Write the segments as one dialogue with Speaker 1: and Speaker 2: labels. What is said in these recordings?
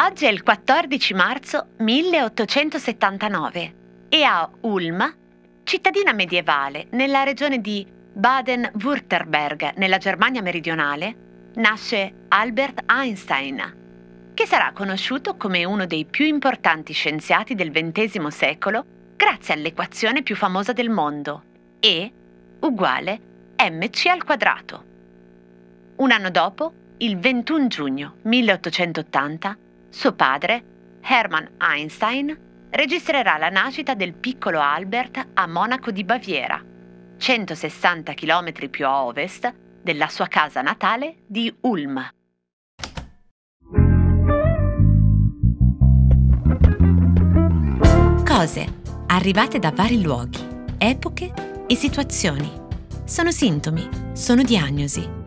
Speaker 1: Oggi è il 14 marzo 1879 e a Ulm, cittadina medievale nella regione di Baden-Württemberg, nella Germania meridionale, nasce Albert Einstein, che sarà conosciuto come uno dei più importanti scienziati del XX secolo grazie all'equazione più famosa del mondo, E uguale mc al quadrato. Un anno dopo, il 21 giugno 1880, suo padre, Hermann Einstein, registrerà la nascita del piccolo Albert a Monaco di Baviera, 160 km più a ovest della sua casa natale di Ulm. Cose arrivate da vari luoghi, epoche e situazioni. Sono sintomi, sono diagnosi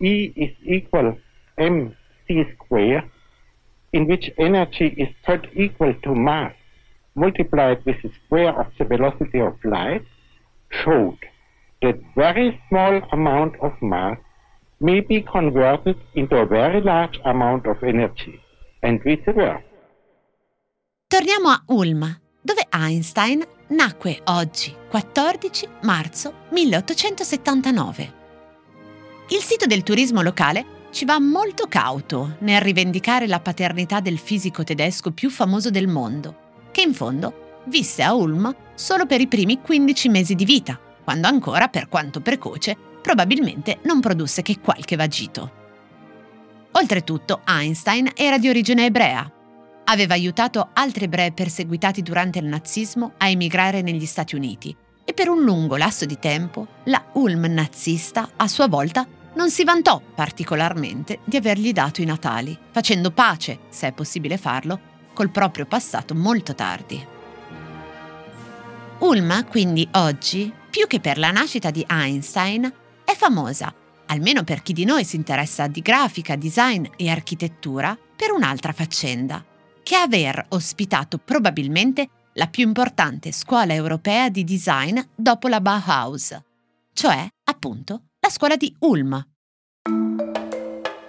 Speaker 2: E is equal mc square in which energy is third equal to mass multiplied with the square of the velocity of light showed that very small amount of mass may be converted into a very large amount of energy and vice versa.
Speaker 1: Torniamo a Ulm, dove Einstein nacque oggi, 14 marzo 1879. Il sito del turismo locale ci va molto cauto nel rivendicare la paternità del fisico tedesco più famoso del mondo, che in fondo visse a Ulm solo per i primi 15 mesi di vita, quando ancora, per quanto precoce, probabilmente non produsse che qualche vagito. Oltretutto, Einstein era di origine ebrea. Aveva aiutato altri ebrei perseguitati durante il nazismo a emigrare negli Stati Uniti e per un lungo lasso di tempo la Ulm nazista a sua volta non si vantò particolarmente di avergli dato i natali, facendo pace, se è possibile farlo, col proprio passato molto tardi. Ulma, quindi oggi, più che per la nascita di Einstein, è famosa, almeno per chi di noi si interessa di grafica, design e architettura, per un'altra faccenda, che aver ospitato probabilmente la più importante scuola europea di design dopo la Bauhaus, cioè, appunto, la scuola di Ulm.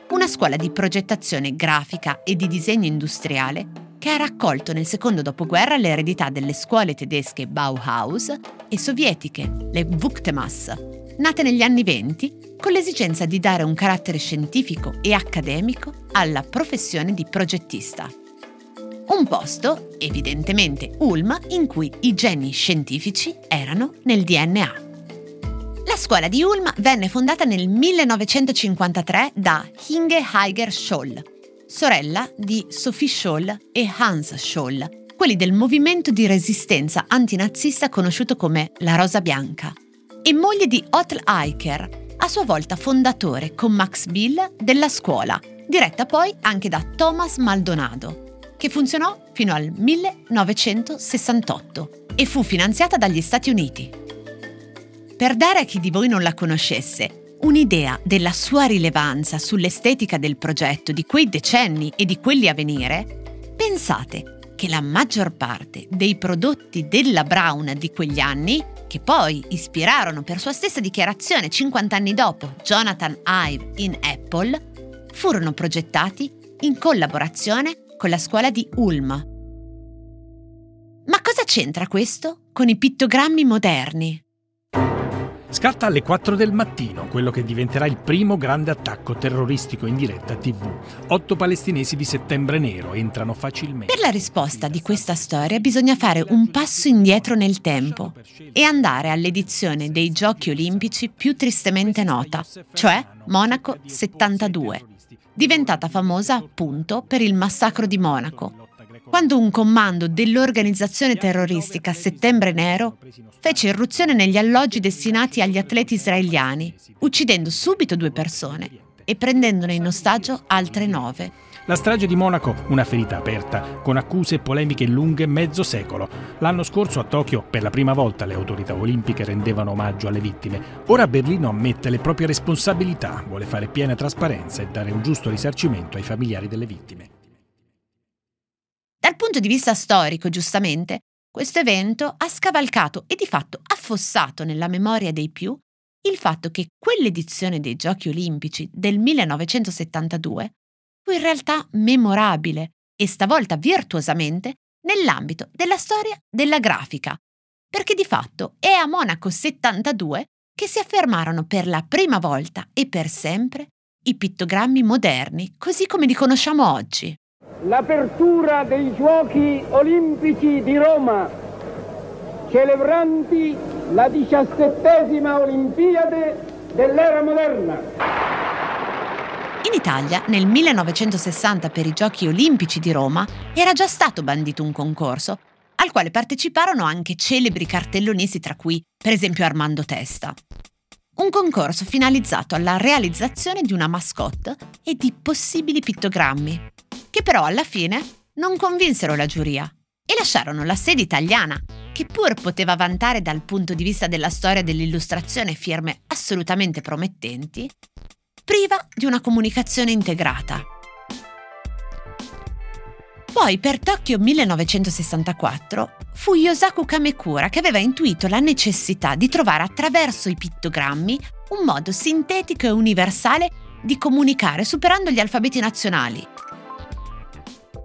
Speaker 1: Una scuola di progettazione grafica e di disegno industriale che ha raccolto nel secondo dopoguerra l'eredità delle scuole tedesche Bauhaus e sovietiche, le Wuchtemass, nate negli anni venti con l'esigenza di dare un carattere scientifico e accademico alla professione di progettista. Un posto, evidentemente Ulm, in cui i geni scientifici erano nel DNA. La scuola di Ulm venne fondata nel 1953 da Inge Heiger Scholl, sorella di Sophie Scholl e Hans Scholl, quelli del movimento di resistenza antinazista conosciuto come la Rosa Bianca, e moglie di Otto Eicher, a sua volta fondatore con Max Bill della scuola, diretta poi anche da Thomas Maldonado, che funzionò fino al 1968 e fu finanziata dagli Stati Uniti. Per dare a chi di voi non la conoscesse un'idea della sua rilevanza sull'estetica del progetto di quei decenni e di quelli a venire, pensate che la maggior parte dei prodotti della Brown di quegli anni, che poi ispirarono per sua stessa dichiarazione 50 anni dopo Jonathan Ive in Apple, furono progettati in collaborazione con la scuola di Ulm. Ma cosa c'entra questo con i pittogrammi moderni?
Speaker 3: Scatta alle 4 del mattino quello che diventerà il primo grande attacco terroristico in diretta TV. Otto palestinesi di settembre nero entrano facilmente.
Speaker 1: Per la risposta di questa storia bisogna fare un passo indietro nel tempo e andare all'edizione dei Giochi olimpici più tristemente nota, cioè Monaco 72, diventata famosa appunto per il massacro di Monaco, quando un comando dell'organizzazione terroristica Settembre Nero fece irruzione negli alloggi destinati agli atleti israeliani, uccidendo subito due persone e prendendone in ostaggio altre nove.
Speaker 3: La strage di Monaco, una ferita aperta, con accuse e polemiche lunghe mezzo secolo. L'anno scorso a Tokyo, per la prima volta, le autorità olimpiche rendevano omaggio alle vittime. Ora Berlino ammette le proprie responsabilità, vuole fare piena trasparenza e dare un giusto risarcimento ai familiari delle vittime.
Speaker 1: Punto di vista storico, giustamente, questo evento ha scavalcato e di fatto affossato nella memoria dei più il fatto che quell'edizione dei Giochi olimpici del 1972 fu in realtà memorabile e stavolta virtuosamente nell'ambito della storia della grafica, perché di fatto è a Monaco 72 che si affermarono per la prima volta e per sempre i pittogrammi moderni, così come li conosciamo oggi.
Speaker 4: L'apertura dei Giochi olimpici di Roma, celebranti la diciassettesima Olimpiade dell'era moderna.
Speaker 1: In Italia, nel 1960 per i Giochi olimpici di Roma, era già stato bandito un concorso, al quale parteciparono anche celebri cartellonisti tra cui, per esempio, Armando Testa. Un concorso finalizzato alla realizzazione di una mascotte e di possibili pittogrammi, che però alla fine non convinsero la giuria e lasciarono la sede italiana, che pur poteva vantare dal punto di vista della storia dell'illustrazione firme assolutamente promettenti, priva di una comunicazione integrata. Poi per Tokyo 1964 fu Yosaku Kamekura che aveva intuito la necessità di trovare attraverso i pittogrammi un modo sintetico e universale di comunicare superando gli alfabeti nazionali.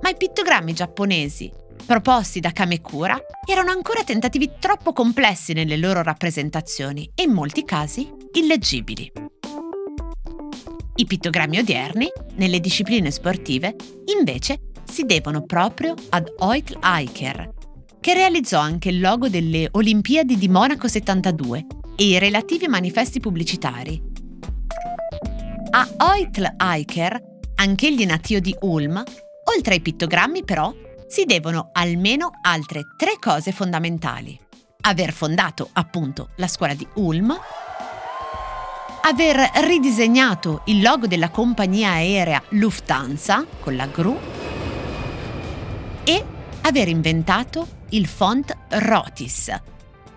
Speaker 1: Ma i pittogrammi giapponesi, proposti da Kamekura, erano ancora tentativi troppo complessi nelle loro rappresentazioni e in molti casi illeggibili. I pittogrammi odierni, nelle discipline sportive, invece si devono proprio ad Oitl Eicher, che realizzò anche il logo delle Olimpiadi di Monaco 72 e i relativi manifesti pubblicitari. A Oitl Eicher, anch'egli natio di Ulm, oltre ai pittogrammi però, si devono almeno altre tre cose fondamentali. Aver fondato appunto la scuola di Ulm, aver ridisegnato il logo della compagnia aerea Lufthansa con la gru. E aver inventato il font Rotis,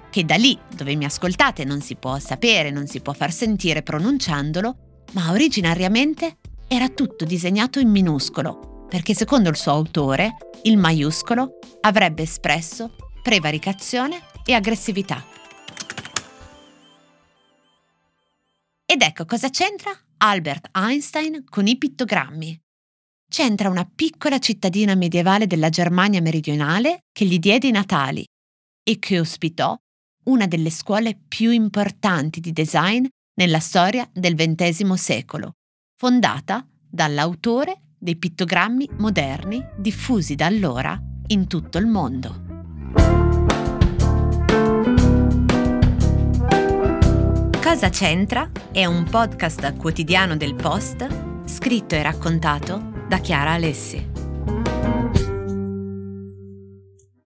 Speaker 1: che da lì dove mi ascoltate non si può sapere, non si può far sentire pronunciandolo, ma originariamente era tutto disegnato in minuscolo, perché secondo il suo autore il maiuscolo avrebbe espresso prevaricazione e aggressività. Ed ecco cosa c'entra Albert Einstein con i pittogrammi. C'entra una piccola cittadina medievale della Germania meridionale che gli diede i natali e che ospitò una delle scuole più importanti di design nella storia del XX secolo, fondata dall'autore dei pittogrammi moderni diffusi da allora in tutto il mondo. Cosa c'entra è un podcast quotidiano del Post scritto e raccontato da Chiara Alessi.